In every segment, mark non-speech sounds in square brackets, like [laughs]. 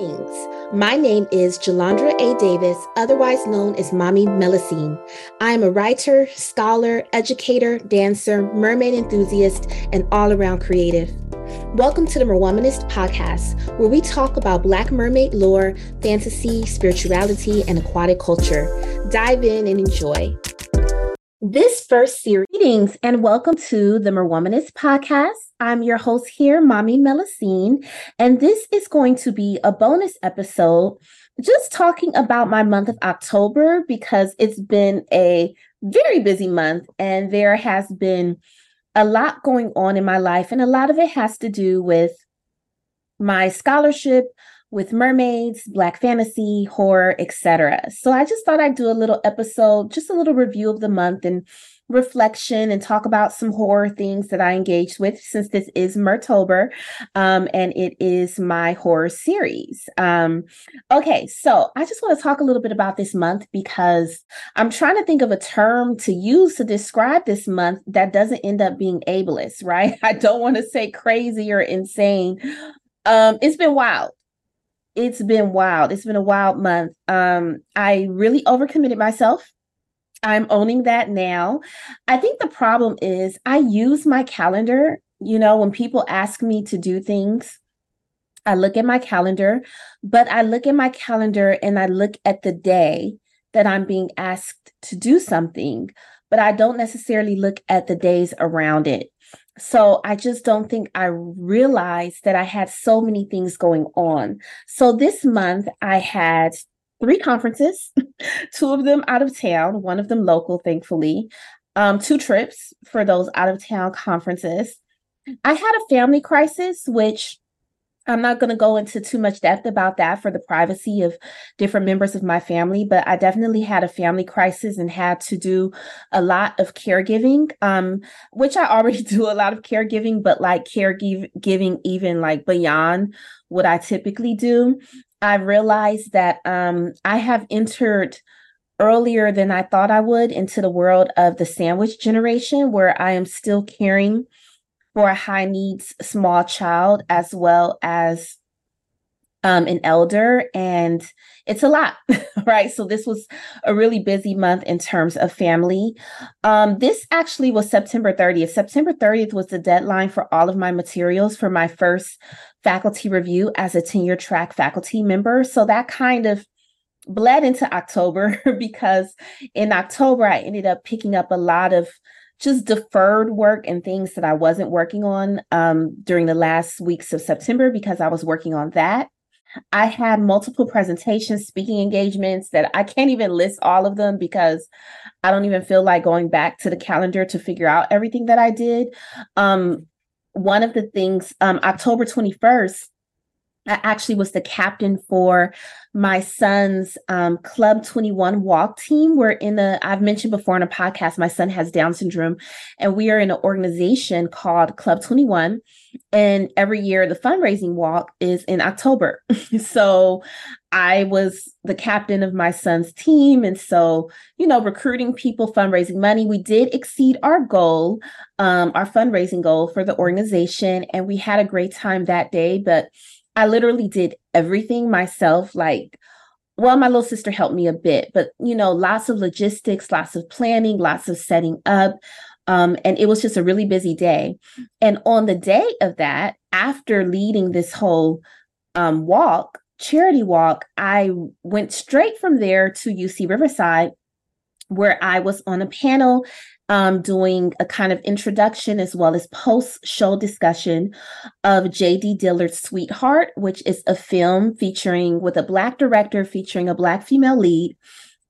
Greetings. My name is Jalondra A. Davis, otherwise known as Mommy Melusine. I am a writer, scholar, educator, dancer, mermaid enthusiast, and all around creative. Welcome to the Merwomanist podcast, where we talk about Black mermaid lore, fantasy, spirituality, and aquatic culture. Dive in and enjoy. This first series, greetings and welcome to the Merwomanist podcast. I'm your host here, Mommy Melusine, and this is going to be a bonus episode just talking about my month of October because it's been a very busy month and there has been a lot going on in my life, and a lot of it has to do with my scholarship with mermaids, black fantasy, horror, etc. So I just thought I'd do a little episode, just a little review of the month and reflection and talk about some horror things that I engaged with since this is Mertober um, and it is my horror series. Um, okay, so I just want to talk a little bit about this month because I'm trying to think of a term to use to describe this month that doesn't end up being ableist, [laughs] right? I don't want to say crazy or insane. Um, it's been wild it's been wild. It's been a wild month. Um, I really overcommitted myself. I'm owning that now. I think the problem is I use my calendar. You know, when people ask me to do things, I look at my calendar, but I look at my calendar and I look at the day that I'm being asked to do something, but I don't necessarily look at the days around it. So I just don't think I realized that I had so many things going on. So this month I had three conferences, [laughs] two of them out of town, one of them local, thankfully, um, two trips for those out of town conferences. I had a family crisis, which I'm not going to go into too much depth about that for the privacy of different members of my family, but I definitely had a family crisis and had to do a lot of caregiving, um, which I already [laughs] do a lot of caregiving, but like caregiving even like beyond what I typically do. I realized that um, I have entered earlier than I thought I would into the world of the sandwich generation, where I am still caring for a high needs small child as well as um, an elder. And it's a lot, [laughs] right? So this was a really busy month in terms of family. Um, this actually was September 30th. September 30th was the deadline for all of my materials for my first faculty review as a tenure track faculty member. So that kind of bled into October [laughs] because in October, I ended up picking up a lot of just deferred work and things that I wasn't working on um, during the last weeks of September because I was working on that. I had multiple presentations, speaking engagements that I can't even list all of them because I don't even feel like going back to the calendar to figure out everything that I did. Um, one of the things, um, October 21st, I actually was the captain for my son's um, Club 21 walk team. We're in a, I've mentioned before in a podcast, my son has Down syndrome, and we are in an organization called Club 21. And every year, the fundraising walk is in October. [laughs] so I was the captain of my son's team. And so, you know, recruiting people, fundraising money. We did exceed our goal, um, our fundraising goal for the organization. And we had a great time that day. But I literally did everything myself. Like, well, my little sister helped me a bit, but you know, lots of logistics, lots of planning, lots of setting up. Um, and it was just a really busy day. And on the day of that, after leading this whole um, walk, charity walk, I went straight from there to UC Riverside, where I was on a panel um, doing a kind of introduction as well as post show discussion of J.D. Dillard's Sweetheart, which is a film featuring with a Black director featuring a Black female lead,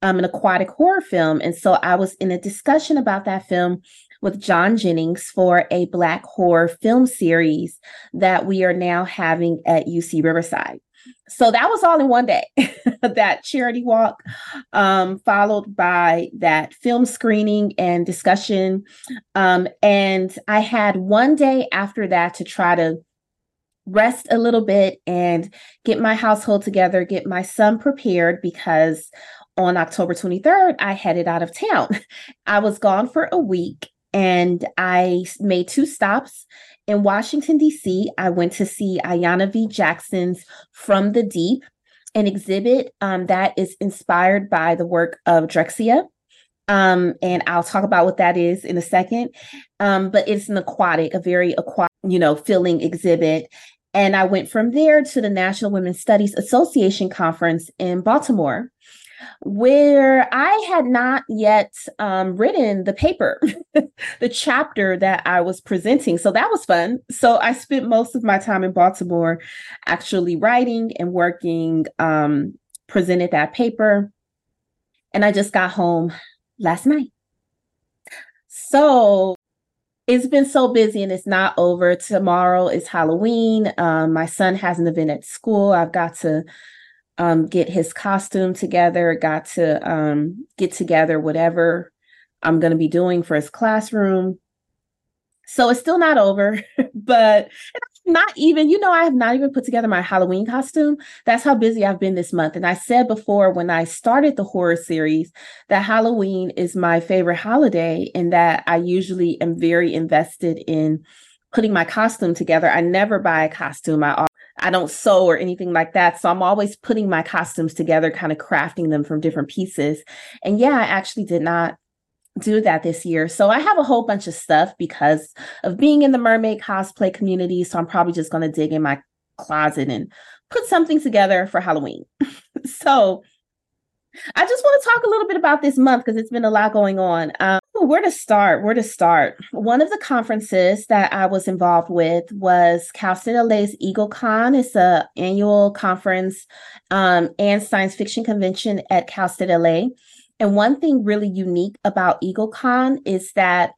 um, an aquatic horror film. And so I was in a discussion about that film with John Jennings for a Black horror film series that we are now having at UC Riverside so that was all in one day [laughs] that charity walk um, followed by that film screening and discussion um, and i had one day after that to try to rest a little bit and get my household together get my son prepared because on october 23rd i headed out of town [laughs] i was gone for a week and I made two stops. In Washington, D.C., I went to see Ayana V. Jackson's From the Deep, an exhibit um, that is inspired by the work of Drexciya. Um, and I'll talk about what that is in a second. Um, but it's an aquatic, a very aquatic, you know, feeling exhibit. And I went from there to the National Women's Studies Association conference in Baltimore where I had not yet um, written the paper, [laughs] the chapter that I was presenting. So that was fun. So I spent most of my time in Baltimore actually writing and working, um, presented that paper. And I just got home last night. So it's been so busy and it's not over. Tomorrow is Halloween. Um, my son has an event at school. I've got to um, get his costume together, got to um, get together whatever I'm going to be doing for his classroom. So it's still not over, [laughs] but not even, you know, I have not even put together my Halloween costume. That's how busy I've been this month. And I said before when I started the horror series that Halloween is my favorite holiday and that I usually am very invested in putting my costume together. I never buy a costume. I I don't sew or anything like that. So I'm always putting my costumes together, kind of crafting them from different pieces. And yeah, I actually did not do that this year. So I have a whole bunch of stuff because of being in the mermaid cosplay community. So I'm probably just going to dig in my closet and put something together for Halloween. [laughs] so I just want to talk a little bit about this month because it's been a lot going on. Um, where to start? Where to start? One of the conferences that I was involved with was Cal State LA's EagleCon. It's a annual conference um, and science fiction convention at Cal State LA. And one thing really unique about EagleCon is that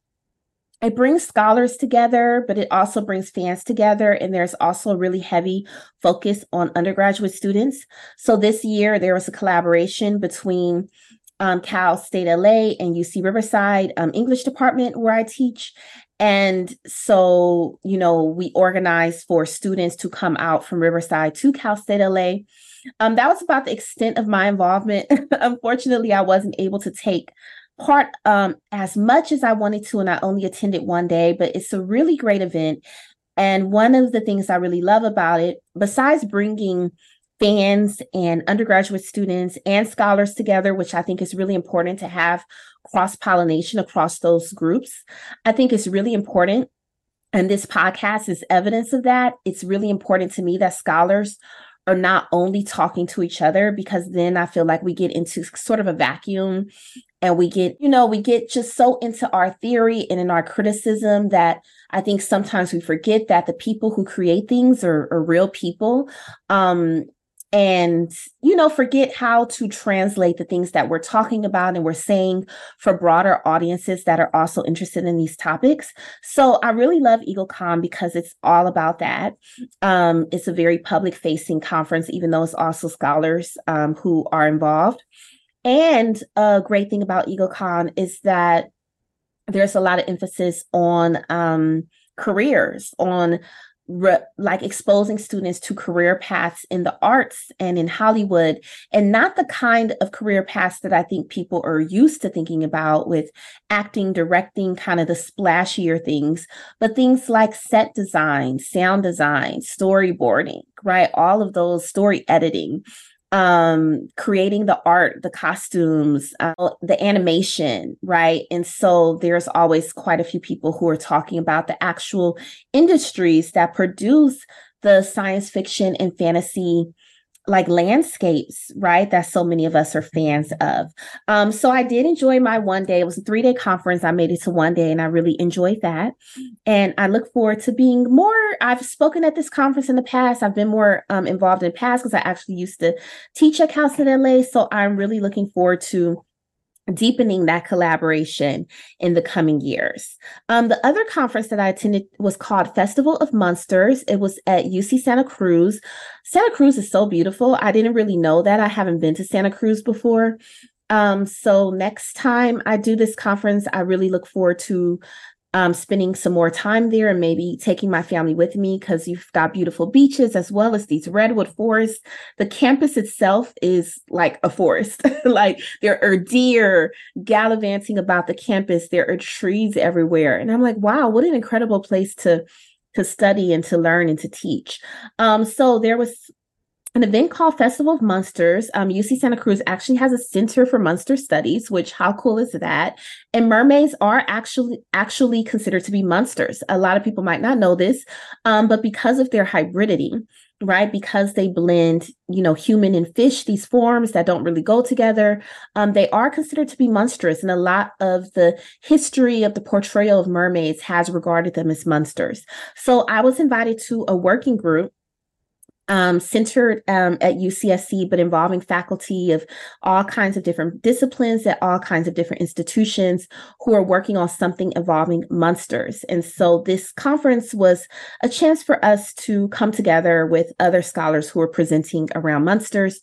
it brings scholars together, but it also brings fans together. And there's also a really heavy focus on undergraduate students. So this year, there was a collaboration between um, Cal State LA and UC Riverside um, English department where I teach. And so, you know, we organized for students to come out from Riverside to Cal State LA. Um, that was about the extent of my involvement. [laughs] Unfortunately, I wasn't able to take part um, as much as I wanted to, and I only attended one day, but it's a really great event. And one of the things I really love about it, besides bringing fans and undergraduate students and scholars together, which I think is really important to have cross pollination across those groups, I think it's really important. And this podcast is evidence of that. It's really important to me that scholars are not only talking to each other because then I feel like we get into sort of a vacuum and we get, you know, we get just so into our theory and in our criticism that I think sometimes we forget that the people who create things are, are real people. Um, and you know forget how to translate the things that we're talking about and we're saying for broader audiences that are also interested in these topics. So i really love eaglecon because it's all about that. Um, it's a very public facing conference even though it's also scholars um, who are involved and a great thing about eaglecon is that there's a lot of emphasis on um, careers on re- like exposing students to career paths in the arts and in Hollywood, and not the kind of career paths that I think people are used to thinking about with acting, directing, kind of the splashier things, but things like set design, sound design, storyboarding, right? All of those story editing um creating the art the costumes uh, the animation right? And so there's always quite a few people who are talking about the actual industries that produce the science fiction and fantasy like landscapes, right? That so many of us are fans of. Um, so I did enjoy my one day. It was a three day conference. I made it to one day and I really enjoyed that. And I look forward to being more. I've spoken at this conference in the past. I've been more um, involved in the past because I actually used to teach at Cal State LA. So I'm really looking forward to deepening that collaboration in the coming years. Um, the other conference that I attended was called Festival of Monsters. It was at UC Santa Cruz. Santa Cruz is so beautiful. I didn't really know that. I haven't been to Santa Cruz before. Um, so next time I do this conference, I really look forward to um, spending some more time there and maybe taking my family with me because you've got beautiful beaches as well as these redwood forests. The campus itself is like a forest. [laughs] like there are deer gallivanting about the campus. There are trees everywhere. And I'm like, wow, what an incredible place to to study and to learn and to teach. Um, so there was an event called Festival of Monsters. Um, UC Santa Cruz actually has a Center for Monster Studies, which how cool is that? And mermaids are actually actually considered to be monsters. A lot of people might not know this, um, but because of their hybridity, right? Because they blend, you know, human and fish, these forms that don't really go together, um, they are considered to be monstrous. And a lot of the history of the portrayal of mermaids has regarded them as monsters. So I was invited to a working group um, centered um, at UCSC, but involving faculty of all kinds of different disciplines at all kinds of different institutions who are working on something involving monsters. And so this conference was a chance for us to come together with other scholars who are presenting around monsters.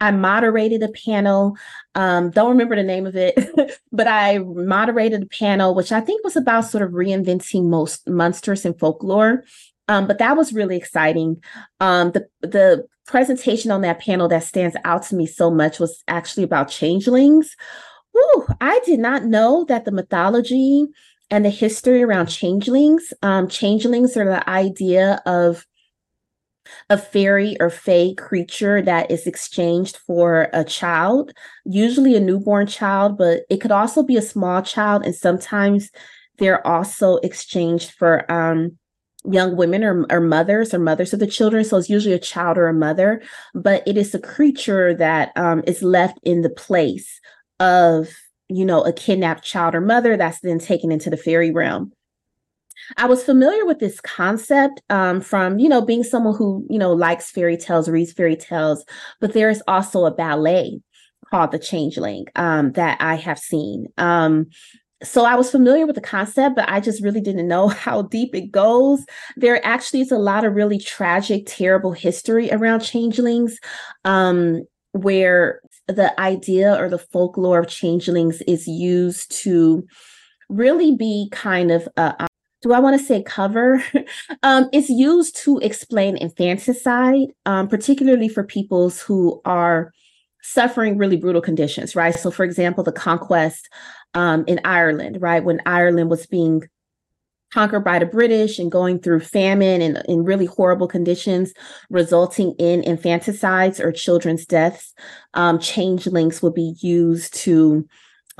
I moderated a panel. Um, don't remember the name of it, [laughs] but I moderated a panel, which I think was about sort of reinventing most monsters in folklore. Um, but that was really exciting. Um, the the presentation on that panel that stands out to me so much was actually about changelings. Whew, I did not know that the mythology and the history around changelings. Um, changelings are the idea of a fairy or fae creature that is exchanged for a child, usually a newborn child, but it could also be a small child, and sometimes they're also exchanged for um, young women or, mothers or mothers of the children. So it's usually a child or a mother, but it is a creature that um, is left in the place of, you know, a kidnapped child or mother that's then taken into the fairy realm. I was familiar with this concept um, from, you know, being someone who, you know, likes fairy tales, reads fairy tales, but there is also a ballet called The Changeling um, that I have seen. Um, so I was familiar with the concept, but I just really didn't know [laughs] how deep it goes. There actually is a lot of really tragic, terrible history around changelings, um, where the idea or the folklore of changelings is used to really be kind of a, do I want to say cover? [laughs] um, it's used to explain infanticide, um, particularly for peoples who are suffering really brutal conditions, right? So, for example, the conquest um, in Ireland, right? When Ireland was being conquered by the British and going through famine and in really horrible conditions, resulting in infanticides or children's deaths, um, changelings would be used to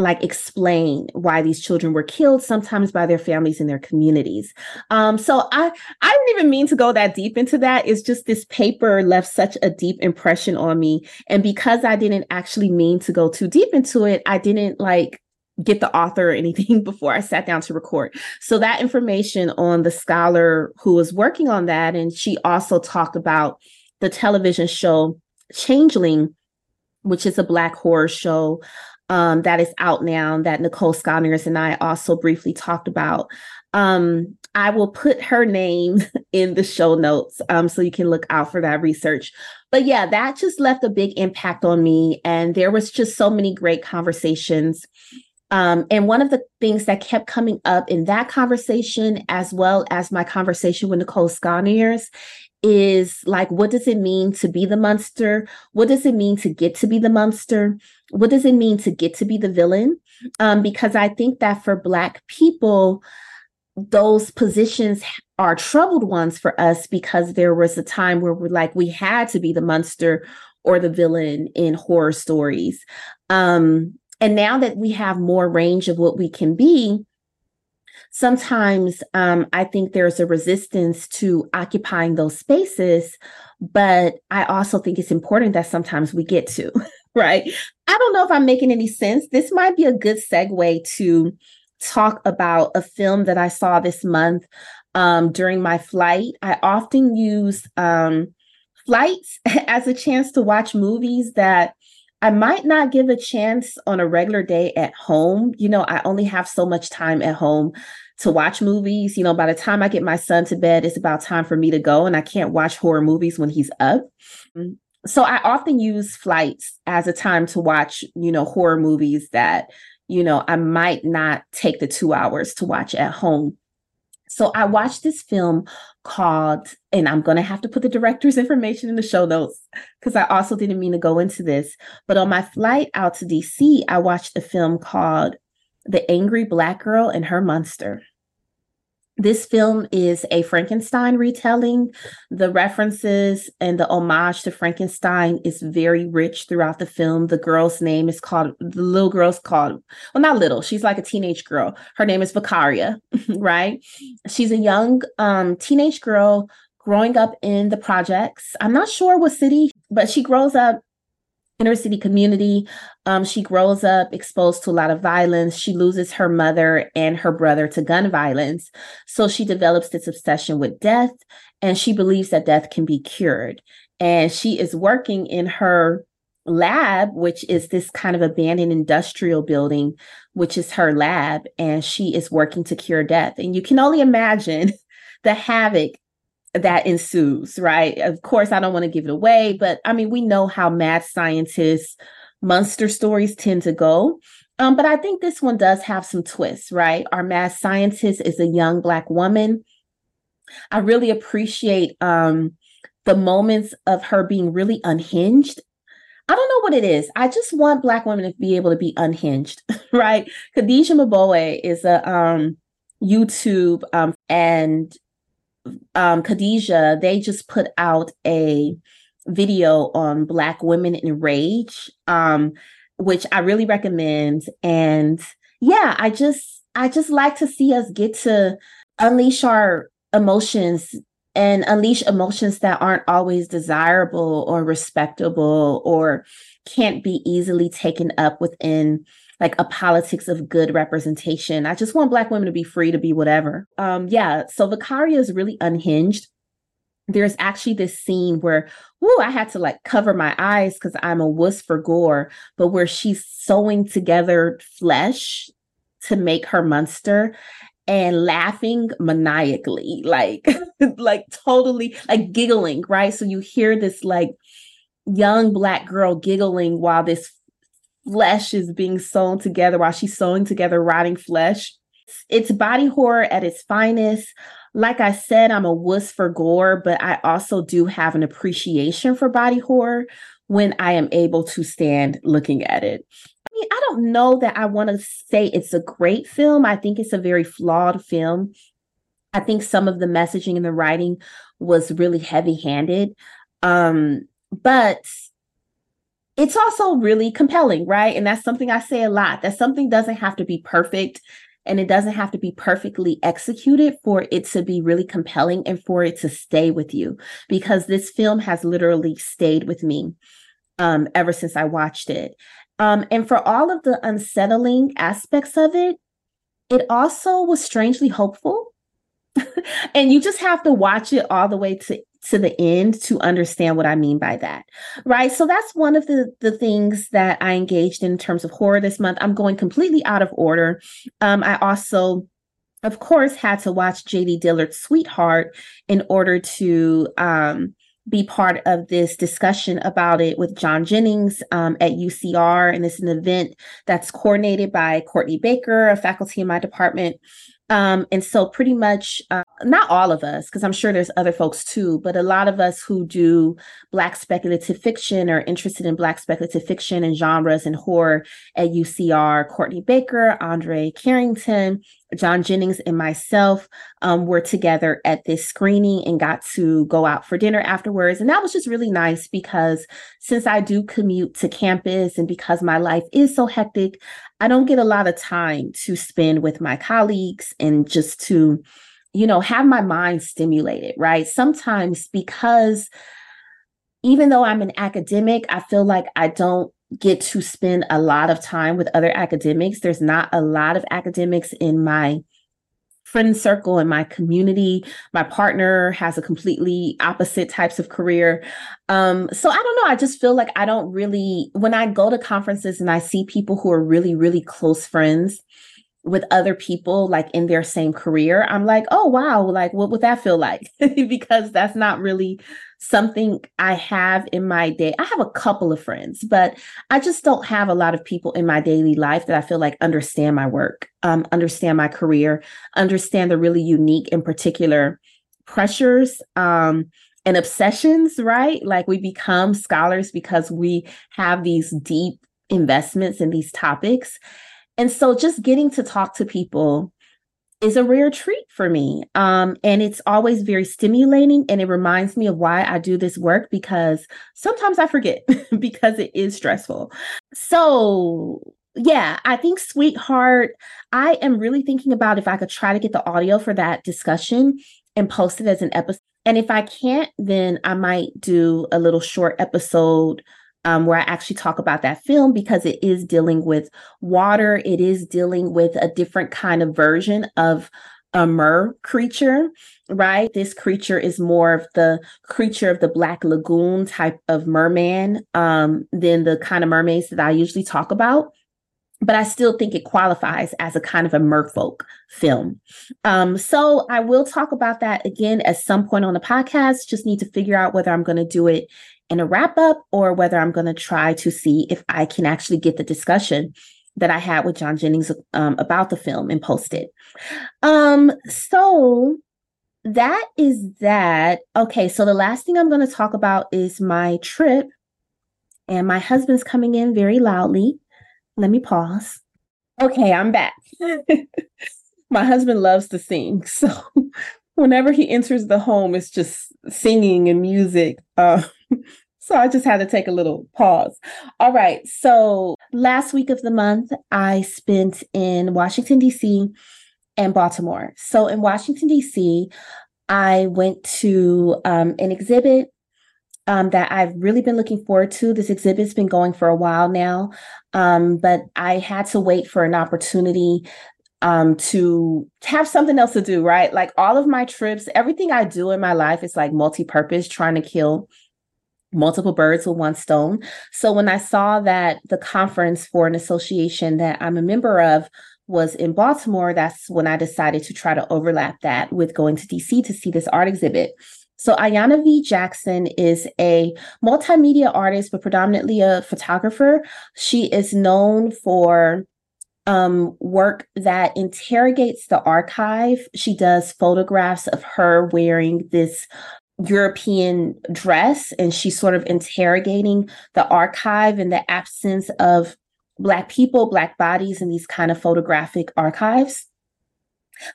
like explain why these children were killed sometimes by their families and their communities. Um, so i i didn't even mean to go that deep into that. It's just this paper left such a deep impression on me. And because i didn't actually mean to go too deep into it i didn't like get the author or anything [laughs] before I sat down to record. So that information on the scholar who was working on that, and she also talked about the television show Changeling, which is a black horror show um, that is out now that Nicole Sconiers and I also briefly talked about. Um, I will put her name [laughs] in the show notes um, so you can look out for that research. But yeah, that just left a big impact on me. And there was just so many great conversations. Um, and one of the things that kept coming up in that conversation, as well as my conversation with Nicole Sconiers, is like, what does it mean to be the monster? What does it mean to get to be the monster? What does it mean to get to be the villain? Um, because I think that for Black people, those positions are troubled ones for us because there was a time where we're like, we had to be the monster or the villain in horror stories. Um, and now that we have more range of what we can be, sometimes um, I think there's a resistance to occupying those spaces, but I also think it's important that sometimes we get to, [laughs] right? I don't know if I'm making any sense. This might be a good segue to talk about a film that I saw this month um, during my flight. I often use um, flights [laughs] as a chance to watch movies that I might not give a chance on a regular day at home. You know, I only have so much time at home to watch movies. You know, by the time I get my son to bed, it's about time for me to go, and I can't watch horror movies when he's up. Mm, so I often use flights as a time to watch, you know, horror movies that you know, I might not take the two hours to watch at home. So I watched this film called, and I'm going to have to put the director's [laughs] information in the show notes because I also didn't mean to go into this. But on my flight out to DC, I watched a film called The Angry Black Girl and Her Monster. This film is a Frankenstein retelling. The references and the homage to Frankenstein is very rich throughout the film. The girl's name is called, the little girl's called, well, not little, she's like a teenage girl. Her name is Vicaria, [laughs] right? She's a young um, teenage girl growing up in the projects. I'm not sure what city, but she grows up inner city community. Um, she grows up exposed to a lot of violence. She loses her mother and her brother to gun violence. So she develops this obsession with death and she believes that death can be cured. And she is working in her lab, which is this kind of abandoned industrial building, which is her lab. And she is working to cure death. And you can only imagine [laughs] the havoc that ensues, right? Of course, I don't want to give it away, but I mean, we know how mad scientists, monster stories tend to go. Um, but I think this one does have some twists, right? Our mad scientist is a young Black woman. I really appreciate um, the moments of her being really unhinged. I don't know what it is. I just want Black women to be able to be unhinged, [laughs] right? Khadijah Mbowe is a um, YouTube um, and um, they just put out a video on Black women in rage, um, which I really recommend. And yeah, I just I just like to see us get to unleash our emotions and unleash emotions that aren't always desirable or respectable or can't be easily taken up within like a politics of good representation. I just want Black women to be free to be whatever. Um, yeah, so Vicaria is really unhinged. There's actually this scene where, whoo, I had to like cover my eyes because I'm a wuss for gore, but where she's sewing together flesh to make her monster and laughing maniacally, like, [laughs] like totally like giggling, right? So you hear this like young black girl giggling while this flesh is being sewn together while she's sewing together rotting flesh. It's body horror at its finest. Like I said, I'm a wuss for gore, but I also do have an appreciation for body horror when I am able to stand looking at it. I mean, I don't know that I want to say it's a great film. I think it's a very flawed film. I think some of the messaging and the writing was really heavy handed. Um, but it's also really compelling, right? And that's something I say a lot that something doesn't have to be perfect and it doesn't have to be perfectly executed for it to be really compelling and for it to stay with you because this film has literally stayed with me um, ever since I watched it. Um, and for all of the unsettling aspects of it, it also was strangely hopeful. [laughs] and you just have to watch it all the way to to the end to understand what I mean by that. Right. So that's one of the, the things that I engaged in, in terms of horror this month. I'm going completely out of order. Um, I also of course had to watch JD Dillard's Sweetheart in order to um, be part of this discussion about it with John Jennings um, at UCR. And it's an event that's coordinated by Courtney Baker, a faculty in my department. Um, and so, pretty much, uh, not all of us, because I'm sure there's other folks too, but a lot of us who do Black speculative fiction or interested in Black speculative fiction and genres and horror at UCR, Courtney Baker, Andre Carrington, John Jennings and myself um, were together at this screening and got to go out for dinner afterwards. And that was just really nice because since I do commute to campus and because my life is so hectic, I don't get a lot of time to spend with my colleagues and just to, you know, have my mind stimulated, right? Sometimes because even though I'm an academic, I feel like I don't get to spend a lot of time with other academics. There's not a lot of academics in my friend circle in my community. My partner has a completely opposite types of career. Um, so I don't know. I just feel like I don't really, when I go to conferences and I see people who are really, really close friends, with other people like in their same career, I'm like, oh wow, like what would that feel like? [laughs] because that's not really something I have in my day. I have a couple of friends, but I just don't have a lot of people in my daily life that I feel like understand my work, um, understand my career, understand the really unique and particular pressures um, and obsessions, right? Like we become scholars because we have these deep investments in these topics. And so just getting to talk to people is a rare treat for me. Um, and it's always very stimulating and it reminds me of why I do this work because sometimes I forget [laughs] because it is stressful. So, yeah, I think Sweetheart, I am really thinking about if I could try to get the audio for that discussion and post it as an episode. And if I can't, then I might do a little short episode um, where I actually talk about that film because it is dealing with water. It is dealing with a different kind of version of a mer creature, right? This creature is more of the creature of the Black Lagoon type of merman um, than the kind of mermaids that I usually talk about. But I still think it qualifies as a kind of a merfolk film. Um, so I will talk about that again at some point on the podcast. Just need to figure out whether I'm going to do it in a wrap up or whether I'm going to try to see if I can actually get the discussion that I had with John Jennings um, about the film and post it. Um, so that is that. Okay, so the last thing I'm going to talk about is my trip, and my husband's coming in very loudly. Let me pause. Okay, I'm back. [laughs] my husband loves to sing, [laughs] so whenever he enters the home, it's just singing and music. Uh, [laughs] so I just had to take a little pause. All right. So last week of the month, I spent in Washington, D.C. and Baltimore. So in Washington, D.C., I went to um, an exhibit um, that I've really been looking forward to. This exhibit's been going for a while now, um, but I had to wait for an opportunity um to have something else to do right like all of my trips everything i do in my life is like multi-purpose trying to kill multiple birds with one stone. So when I saw that the conference for an association that I'm a member of was in Baltimore, that's when I decided to try to overlap that with going to DC to see this art exhibit. So Ayana V. Jackson is a multimedia artist, but predominantly a photographer. She is known for um, work that interrogates the archive. She does photographs of her wearing this European dress and she's sort of interrogating the archive and the absence of Black people, Black bodies in these kind of photographic archives.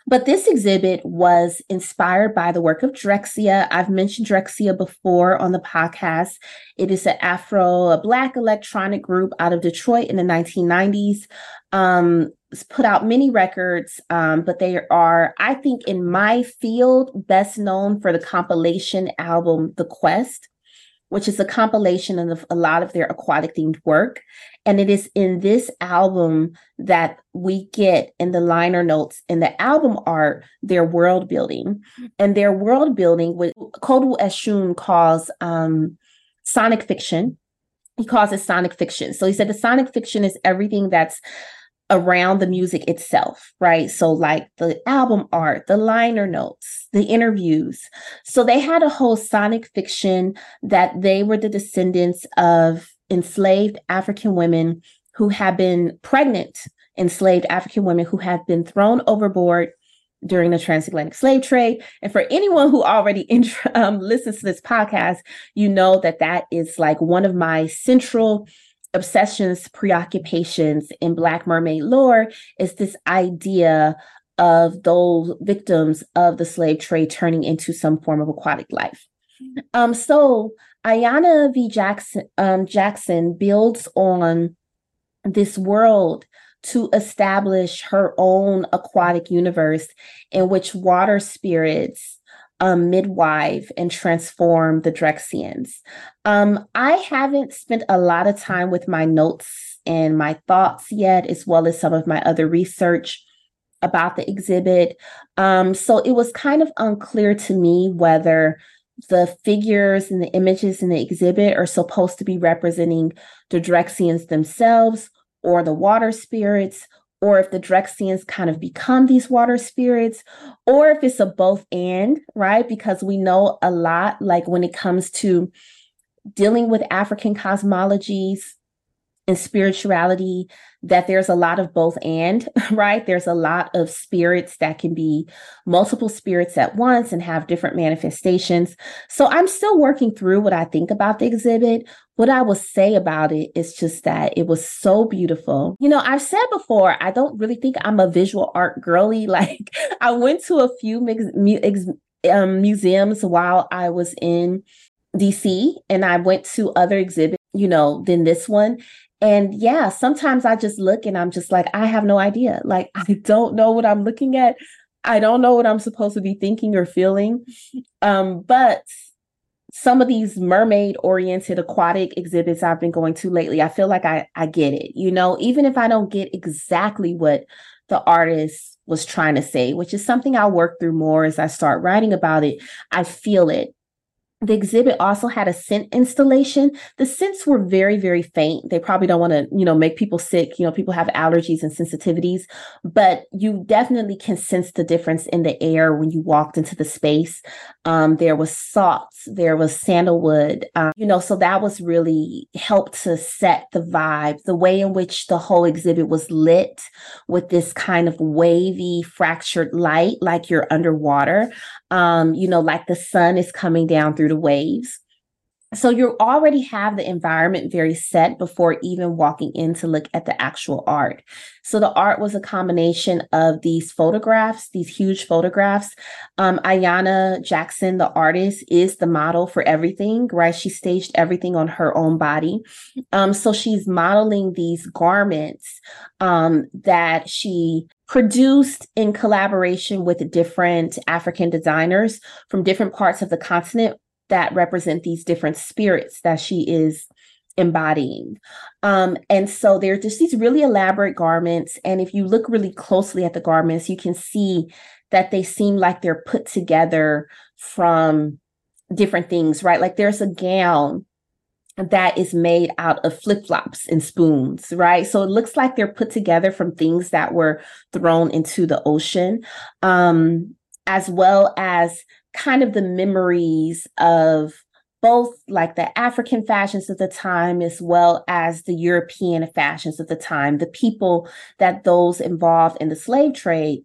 But this exhibit was inspired by the work of Drexciya. I've mentioned Drexciya before on the podcast. It is an Afro, a Black electronic group out of Detroit in the 1990s. Um, put out many records, um, but they are, I think, in my field, best known for the compilation album The Quest, which is a compilation of a lot of their aquatic themed work. And it is in this album that we get in the liner notes in the album art their world building. And their world building, what Kodwo Eshun calls um, sonic fiction. He calls it sonic fiction. So he said the sonic fiction is everything that's around the music itself, right? So, like the album art, the liner notes, the interviews. So, they had a whole sonic fiction that they were the descendants of enslaved African women who had been pregnant, enslaved African women who had been thrown overboard during the transatlantic slave trade. And for anyone who already [laughs] um, listens to this podcast, you know that that is like one of my central obsessions, preoccupations in Black mermaid lore is this idea of those victims of the slave trade turning into some form of aquatic life. Um, so Ayana V. Jackson, um, Jackson builds on this world to establish her own aquatic universe in which water spirits um, midwife and transform the Drexciyans. Um, I haven't spent a lot of time with my notes and my thoughts yet, as well as some of my other research about the exhibit. Um, so it was kind of unclear to me whether the figures and the images in the exhibit are supposed to be representing the Drexciyans themselves or the water spirits or if the Drexciyans kind of become these water spirits, or if it's a both and, right? Because we know a lot, like when it comes to dealing with African cosmologies and spirituality, that there's a lot of both and, [laughs] right? There's a lot of spirits that can be multiple spirits at once and have different manifestations. So I'm still working through what I think about the exhibit. What I will say about it is just that it was so beautiful. You know, I've said before, I don't really think I'm a visual art girly. [laughs] Like, I went to a few um, museums while I was in DC and I went to other exhibits, you know, than this one. And yeah, sometimes I just look and I'm just like, I have no idea. Like, [laughs] I don't know what I'm looking at. I don't know what I'm supposed to be thinking or feeling. Um, but some of these mermaid oriented aquatic exhibits I've been going to lately, I feel like I, I get it. You know, even if I don't get exactly what the artist was trying to say, which is something I'll work through more as I start writing about it, I feel it. The exhibit also had a scent installation. The scents were very, very faint. They probably don't want to, you know, make people sick. You know, people have allergies and sensitivities, but you definitely can sense the difference in the air when you walked into the space. Um, there was salt, there was sandalwood, um, you know, so that was really helped to set the vibe. The way in which the whole exhibit was lit with this kind of wavy, fractured light, like you're underwater um, you know, like the sun is coming down through the waves. So you already have the environment very set before even walking in to look at the actual art. So the art was a combination of these photographs, these huge photographs. Um, Ayana Jackson, the artist, is the model for everything, right? She staged everything on her own body. Um, so she's modeling these garments um, that she produced in collaboration with different African designers from different parts of the continent that represent these different spirits that she is embodying. Um, and so they're just these really elaborate garments. And if you look really closely at the garments, you can see that they seem like they're put together from different things, right? Like there's a gown that is made out of flip flops and spoons, right? So it looks like they're put together from things that were thrown into the ocean, um, as well as kind of the memories of both like the African fashions of the time as well as the European fashions of the time, the people that those involved in the slave trade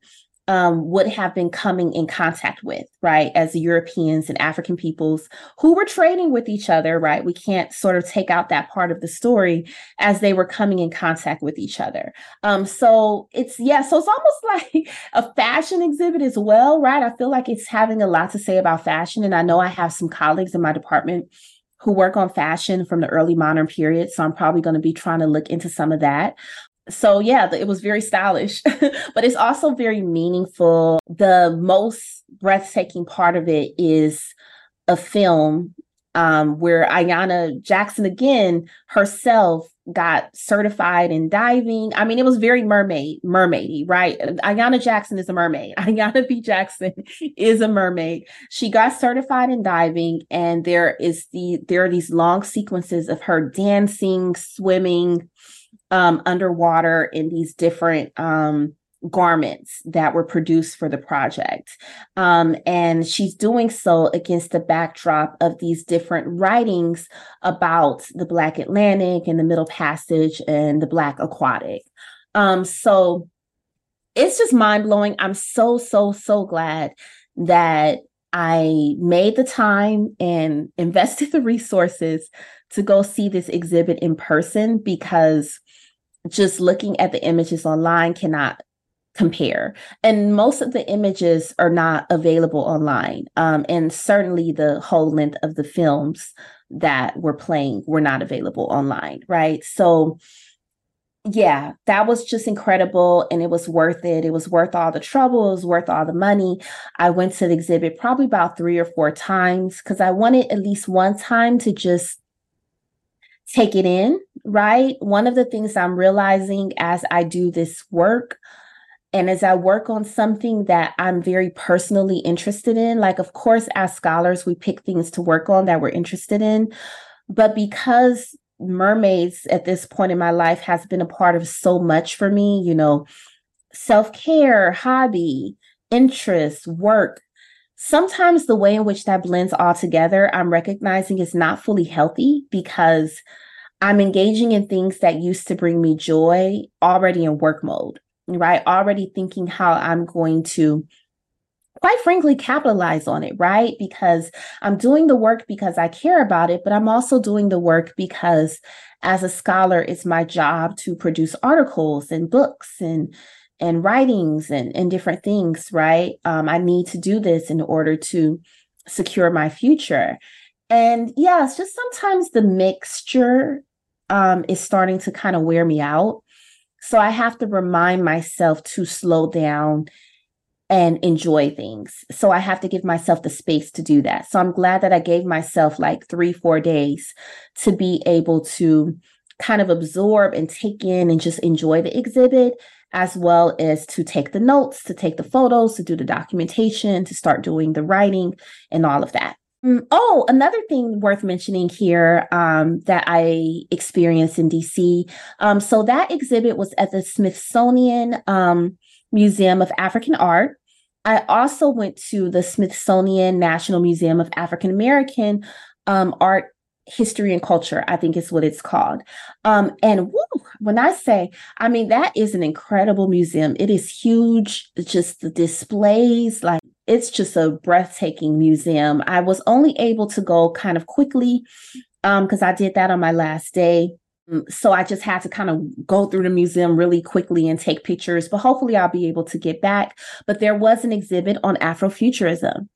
um, would have been coming in contact with, right? As Europeans and African peoples who were trading with each other, right? We can't sort of take out that part of the story as they were coming in contact with each other. Um, so it's, yeah, so it's almost [laughs] like a fashion exhibit as well, right? I feel like it's having a lot to say about fashion. And I know I have some colleagues in my department who work on fashion from the early modern period. So I'm probably going to be trying to look into some of that so yeah it was very stylish [laughs] but it's also very meaningful. The most breathtaking part of it is a film um, where ayana jackson again herself got certified in diving. I mean it was very mermaid mermaidy right? Ayana jackson is a mermaid. [laughs] Ayana V. Jackson is a mermaid. She got certified in diving and there is the there are these long sequences of her dancing swimming um, underwater in these different um, garments that were produced for the project. Um, and she's doing so against the backdrop of these different writings about the Black Atlantic and the Middle Passage and the Black Aquatic. Um, so it's just mind blowing. I'm so, so, so glad that I made the time and [laughs] invested the resources to go see this exhibit in person because just looking at the images online cannot compare. And most of the images are not available online. Um, and certainly the whole length of the films that were playing were not available online, right? So, yeah, that was just incredible and it was worth it. It was worth all the trouble, it was worth all the money. I went to the exhibit probably about three or four times because I wanted at least one time to just take it in, right? One of the things I'm realizing as I do this work and as I work on something that I'm very personally interested in, like, of course, as scholars, we pick things to work on that we're interested in. But because mermaids at this point in my life has been a part of so much for me, you know, self-care, hobby, interest, work. Sometimes the way in which that blends all together, I'm recognizing is not fully healthy because I'm engaging in things that used to bring me joy already in work mode, right? Already thinking how I'm going to quite frankly capitalize on it, right? Because I'm doing the work because I care about it, but I'm also doing the work because as a scholar, it's my job to produce articles and books and and writings and, and different things, right? Um, I need to do this in order to secure my future. And yeah, it's just sometimes the mixture um, is starting to kind of wear me out. So I have to remind myself to slow down and enjoy things. So I have to give myself the space to do that. So I'm glad that I gave myself like three, four days to be able to kind of absorb and take in and just enjoy the exhibit, as well as to take the notes, to take the photos, to do the documentation, to start doing the writing and all of that. Mm, oh, another thing worth mentioning here um, that I experienced in DC. Um, so that exhibit was at the Smithsonian um, Museum of African Art. I also went to the Smithsonian National Museum of African American um, Art history and culture i think is what it's called um and woo, when i say i mean that is an incredible museum it is huge it's just the displays like it's just a breathtaking museum i was only able to go kind of quickly um because i did that on my last day Mm, so I just had to kind of go through the museum really quickly and take pictures, but hopefully I'll be able to get back. But there was an exhibit on Afrofuturism.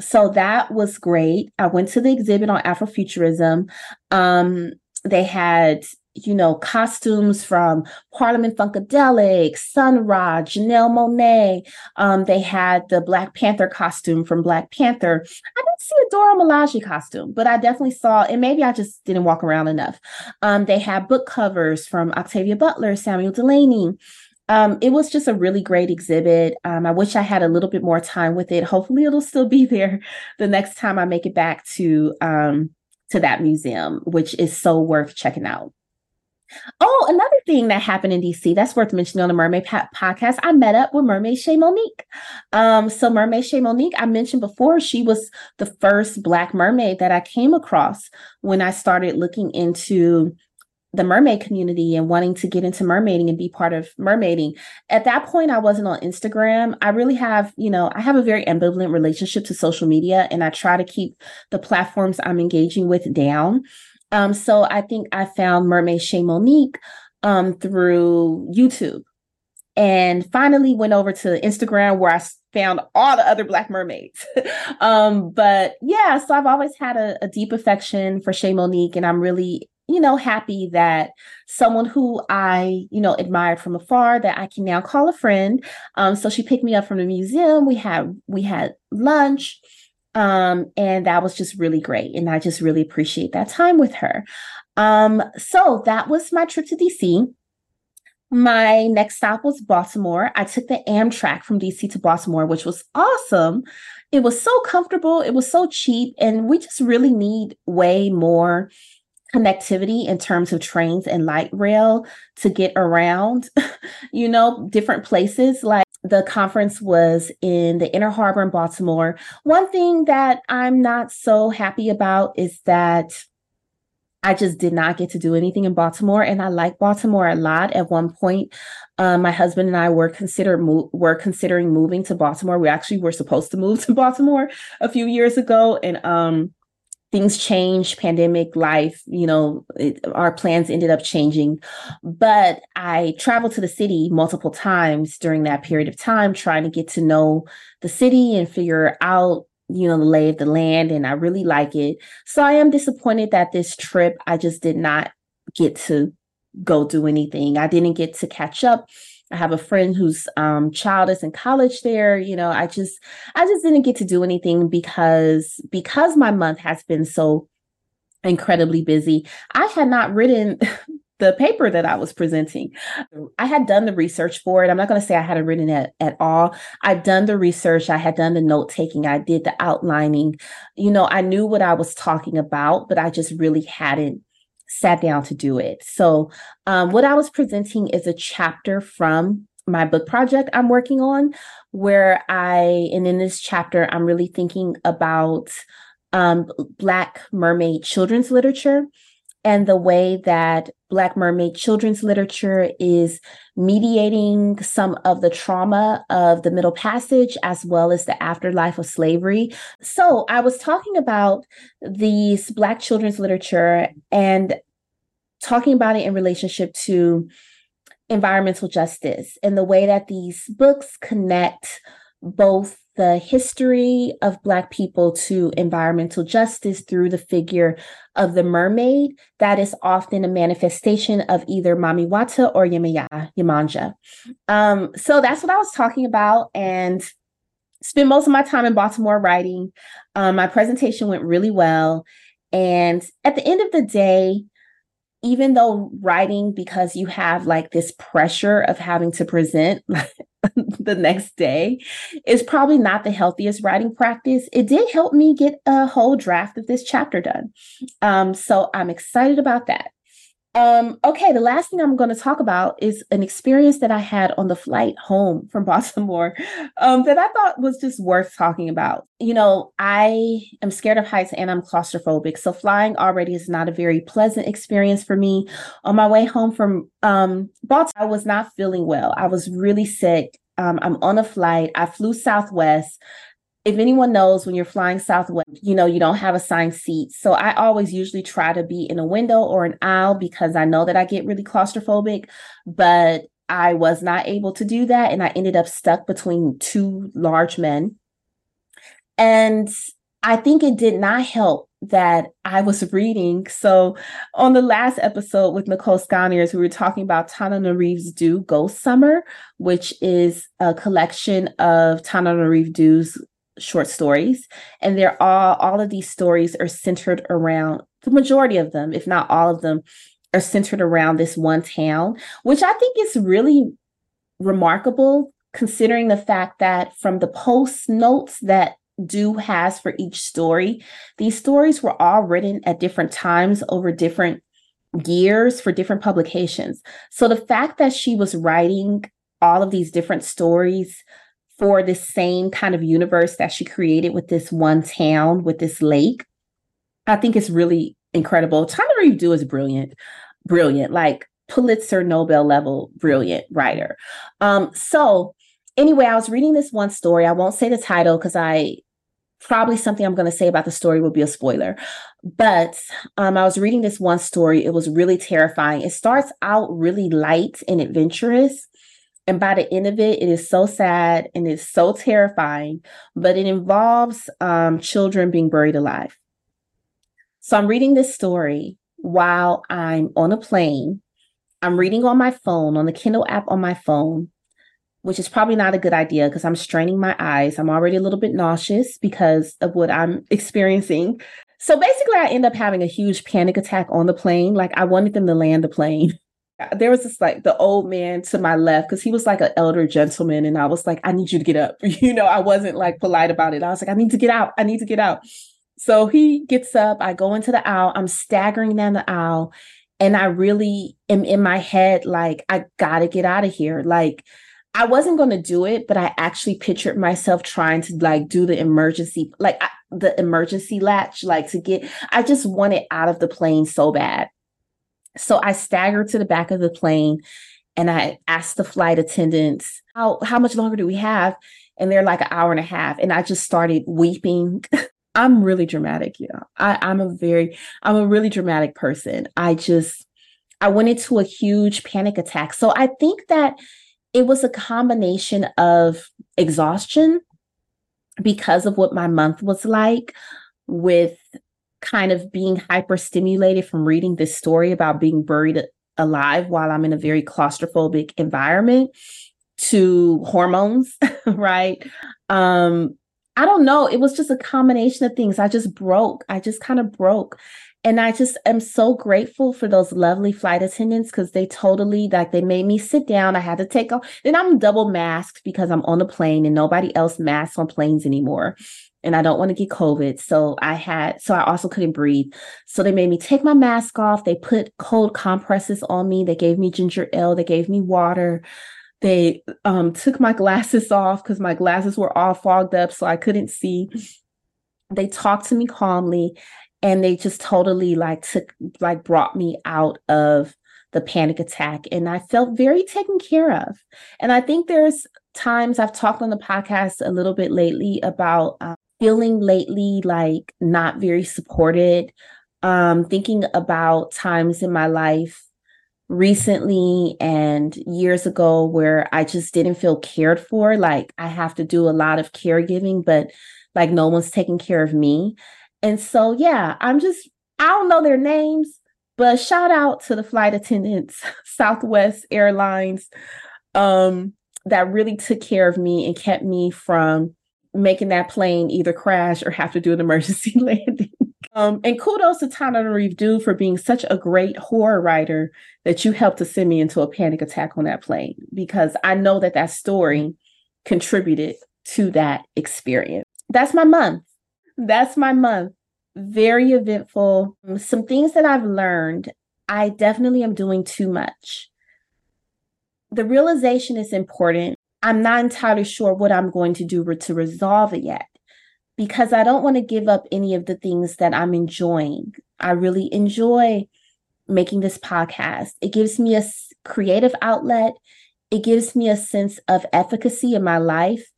So that was great. I went to the exhibit on Afrofuturism. Um, they had you know, costumes from Parliament Funkadelic, Sun Ra, Janelle Monáe. Um, they had the Black Panther costume from Black Panther. I didn't see a Dora Milaje costume, but I definitely saw, and maybe I just didn't walk around enough. Um, they had book covers from Octavia Butler, Samuel Delany. Um, it was just a really great exhibit. Um, I wish I had a little bit more time with it. Hopefully, it'll still be [laughs] there the next time I make it back to um, to that museum, which is so worth checking out. Oh, another thing that happened in DC that's worth mentioning on the Mermaid pa- podcast, I met up with Mermaid Che Monique. Um, so Mermaid Che Monique, I mentioned before, she was the first Black mermaid that I came across when I started looking into the mermaid community and wanting to get into mermaiding and be part of mermaiding. At that point, I wasn't on Instagram. I really have, you know, I have a very ambivalent relationship to social media and I try to keep the platforms I'm engaging with down. Um, so I think I found Mermaid Che Monique um, through YouTube. And finally went over to Instagram where I found all the other Black mermaids. [laughs] um, but yeah, so I've always had a, a deep affection for Che Monique, and I'm really you know happy that someone who i you know admired from afar that i can now call a friend. Um so she picked me up from the museum. We had we had lunch um, and that was just really great. And I just really appreciate that time with her. Um, so that was my trip to DC. My next stop was Baltimore. I took the Amtrak from DC to Baltimore, which was awesome. It was so comfortable, it was so cheap, and we just really need way more connectivity in terms of trains and light rail to get around, [laughs] you know, different places. Like the conference was in the Inner Harbor in Baltimore. One thing that I'm not so happy about is that I just did not get to do anything in Baltimore, and I like Baltimore a lot. At one point, um, my husband and I were consider mo- were considering moving to Baltimore. We actually were supposed to move [laughs] to Baltimore a few years ago, and um, things change pandemic life you know it, our plans ended up changing. But i traveled to the city multiple times during that period of time trying to get to know the city and figure out you know the lay of the land and i really like it. So i am disappointed that this trip i just did not get to go do anything. I didn't get to catch up I have a friend whose um, child is in college there. You know, I just I just didn't get to do anything because because my month has been so incredibly busy. I had not written [laughs] the paper that I was presenting. I had done the research for it. I'm not going to say I hadn't written it at all. I'd done the research, I had done the note taking, I did the outlining. You know, I knew what I was talking about, but I just really hadn't sat down to do it. So, um, what I was presenting is a chapter from my book project I'm working on, where I, and in this chapter, I'm really thinking about um, Black mermaid children's literature and the way that Black mermaid children's literature is mediating some of the trauma of the Middle Passage as well as the afterlife of slavery. So I was talking about these Black children's literature and talking about it in relationship to environmental justice and the way that these books connect both the history of Black people to environmental justice through the figure of the mermaid that is often a manifestation of either Mami Wata or Yemaya Yemanja. Um, so that's what I was talking about and spent most of my time in Baltimore writing. Um, my presentation went really well. And at the end of the day, even though writing because you have like this pressure of having to present [laughs] the next day is probably not the healthiest writing practice it did help me get a whole draft of this chapter done. Um, so i'm excited about that um, okay, the last thing I'm going to talk about is an experience that I had on the flight home from [laughs] Baltimore um, that I thought was just worth talking about. You know, I am scared of heights and I'm claustrophobic. So flying already is not a very pleasant experience for me. On my way home from um, Baltimore, I was not feeling well. I was really sick. Um, I'm on a flight. I flew Southwest if anyone knows when you're flying Southwest, you know, you don't have assigned seats. So I always usually try to be in a window or an aisle because I know that I get really claustrophobic, but I was not able to do that. And I ended up stuck between two large men. And I think it did not help that I was reading. So on the last episode with Nicole Sconiers, we were talking about Tana Tananarive Due Ghost Summer, which is a collection of Tananarive Due's short stories and they're all all of these stories are centered around the majority of them if not all of them are centered around this one town which i think is really remarkable considering the fact that from the post notes that Due has for each story these stories were all written at different times over different years for different publications. So the fact that she was writing all of these different stories for the same kind of universe that she created with this one town, with this lake. I think it's really incredible. Tananarive Due is brilliant, brilliant, like Pulitzer Nobel level brilliant writer. Um, so anyway, I was reading this one story. I won't say the title because I probably something I'm going to say about the story will be a spoiler. But um, I was reading this one story. It was really terrifying. It starts out really light and adventurous. And by the end of it, it is so sad and it's so terrifying, but it involves um, children being buried alive. So I'm reading this story while I'm on a plane. I'm reading on my phone, on the Kindle app on my phone, which is probably not a good idea because I'm straining my eyes. I'm already a little bit nauseous because of what I'm [laughs] experiencing. So basically, I end up having a huge panic attack on the plane. Like, I wanted them to land the plane. [laughs] there was this like the old man to my left because he was like an elder gentleman and i was like i need you to get up. [laughs] You know i wasn't like polite about it. I was like i need to get out. I need to get out. So he gets up. I go into the aisle. I'm staggering down the aisle and i really am in my head like i gotta get out of here. Like i wasn't to do it but i actually pictured myself trying to like do the emergency like I, the emergency latch like to get i just wanted out of the plane so bad so I staggered to the back of the plane and I asked the flight attendants, how, how much longer do we have? And they're like an hour and a half. And I just started weeping. [laughs] I'm really dramatic, you know. I, I'm a very, I'm a really dramatic person. I just, I went into a huge panic attack. So I think that it was a combination of exhaustion because of what my month was like with kind of being hyper stimulated from reading this story about being buried alive while I'm in a very claustrophobic environment to hormones, [laughs] right? Um, I don't know. It was just a combination of things. I just broke. I just kind of broke. And I just am so grateful for those lovely flight attendants because they totally like they made me sit down. I had to take off. Then I'm double masked because I'm on a plane and nobody else masks on planes anymore. And I don't want to get COVID. So I had, so I also couldn't breathe. So they made me take my mask off. They put cold compresses on me. They gave me ginger ale. They gave me water. They um, took my [laughs] glasses off because my glasses were all fogged up, so I couldn't see. They talked to me calmly, and they just totally like took like brought me out of the panic attack, and I felt very taken care of. And I think there's times I've talked on the podcast a little bit lately about um, feeling lately like not very supported. Um, thinking about times in my life recently and years ago where I just didn't feel cared for. Like I have to do a lot of caregiving, but like no one's taking care of me. And so, yeah, I'm just, I don't know their names, but shout out to the flight attendants, [laughs] Southwest Airlines, um, that really took care of me and kept me from making that plane either crash or have to do an emergency [laughs] landing. Um, and kudos to Tananarive for being such a great horror writer that you helped to send me into a panic attack on that plane because I know that that story contributed to that experience. That's my month. That's my month. Very eventful. Some things that I've learned. I definitely am doing too much. The realization is important. I'm not entirely sure what I'm going to do to resolve it yet because I don't want to give up any of the things that I'm enjoying. I really enjoy making this podcast. It gives me a creative outlet, it gives me a sense of efficacy in my life.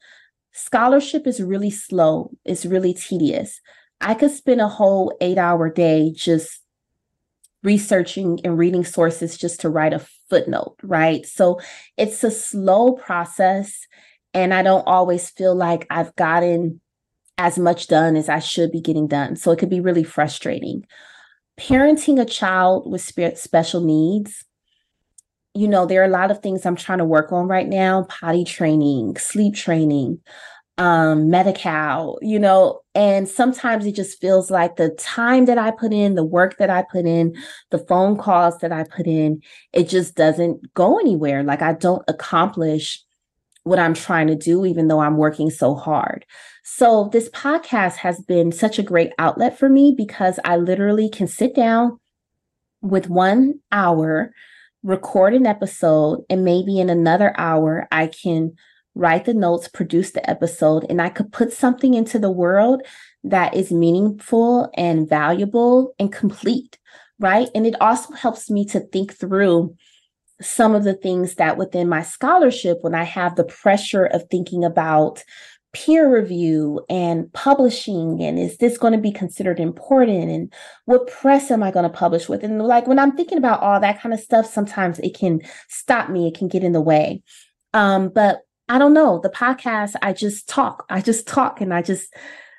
Scholarship is really slow, it's really tedious. I could spend a whole eight hour day just researching and reading sources just to write a footnote, right? So it's a slow process. And I don't always feel like I've gotten as much done as I should be getting done. So it could be really frustrating. Parenting a child with special needs, you know, there are a lot of things I'm trying to work on right now potty training, sleep training, um, Medi-Cal, you know, and sometimes it just feels like the time that I put in, the work that I put in, the phone calls that I put in, it just doesn't go anywhere. Like I don't accomplish what I'm trying to do, even though I'm working so hard. So, this podcast has been such a great outlet for me because I literally can sit down with one hour, record an episode, and maybe in another hour, I can write the notes, produce the episode, and I could put something into the world that is meaningful and valuable and complete, right? And it also helps me to think through some of the things that within my scholarship, when I have the pressure of thinking about peer review and publishing, and is this going to be considered important? And what press am I going to publish with? And like when I'm thinking about all that kind of stuff, sometimes it can stop me, it can get in the way. Um, but I don't know. The podcast, I just talk. I just talk and I just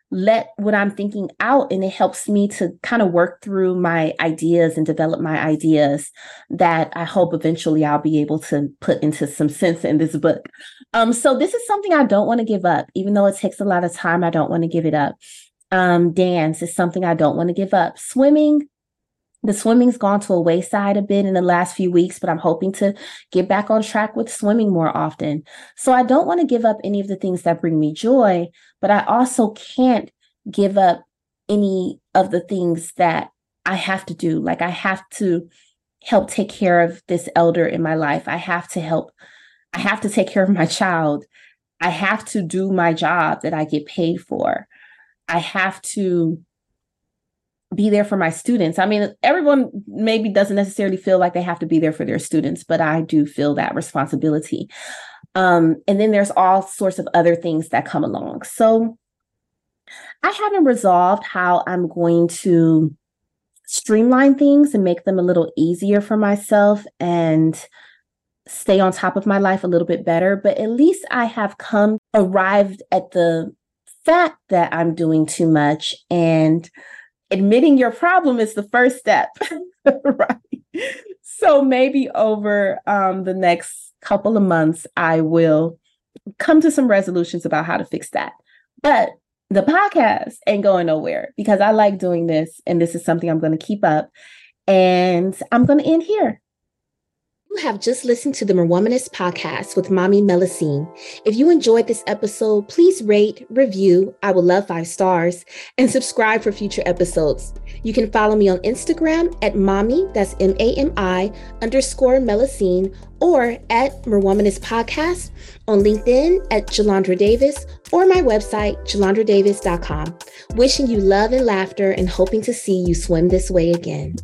let what I'm thinking out and it helps me to kind of work through my ideas and develop my ideas that I hope eventually I'll be able to put into some sense in this book. Um so this is something I don't want to give up even though it takes a lot of time I don't want to give it up. Um dance is something I don't want to give up. Swimming the swimming's gone to a wayside a bit in the last few weeks, but I'm hoping to get back on track with swimming more often. So I don't want to give up any of the things that bring me joy, but I also can't give up any of the things that I have to do. Like I have to help take care of this elder in my life. I have to help, I have to take care of my child. I have to do my job that I get paid for. I have to be there for my students. I mean, everyone maybe doesn't necessarily feel like they have to be there for their students, but I do feel that responsibility. Um, and then there's all sorts of other things that come along. So I haven't resolved how I'm going to streamline things and make them a little easier for myself and stay on top of my life a little bit better. But at least I have come arrived at the fact that I'm doing too much and admitting your problem is the first step, [laughs] right? So maybe over um, the next couple of months, I will come to some resolutions about how to fix that. But the podcast ain't going nowhere because I like doing this and this is something I'm going to keep up. And I'm going to end here. You have just listened to the Merwomanist podcast with Mami Melusine. If you enjoyed this episode, please rate, review, I would love five stars, and subscribe for future episodes. You can follow me on Instagram at Mami, that's M A M I underscore Melusine, or at Merwomanist Podcast, on LinkedIn at Jalondra Davis, or my website, jalondradavis.com. Wishing you love and laughter and hoping to see you swim this way again.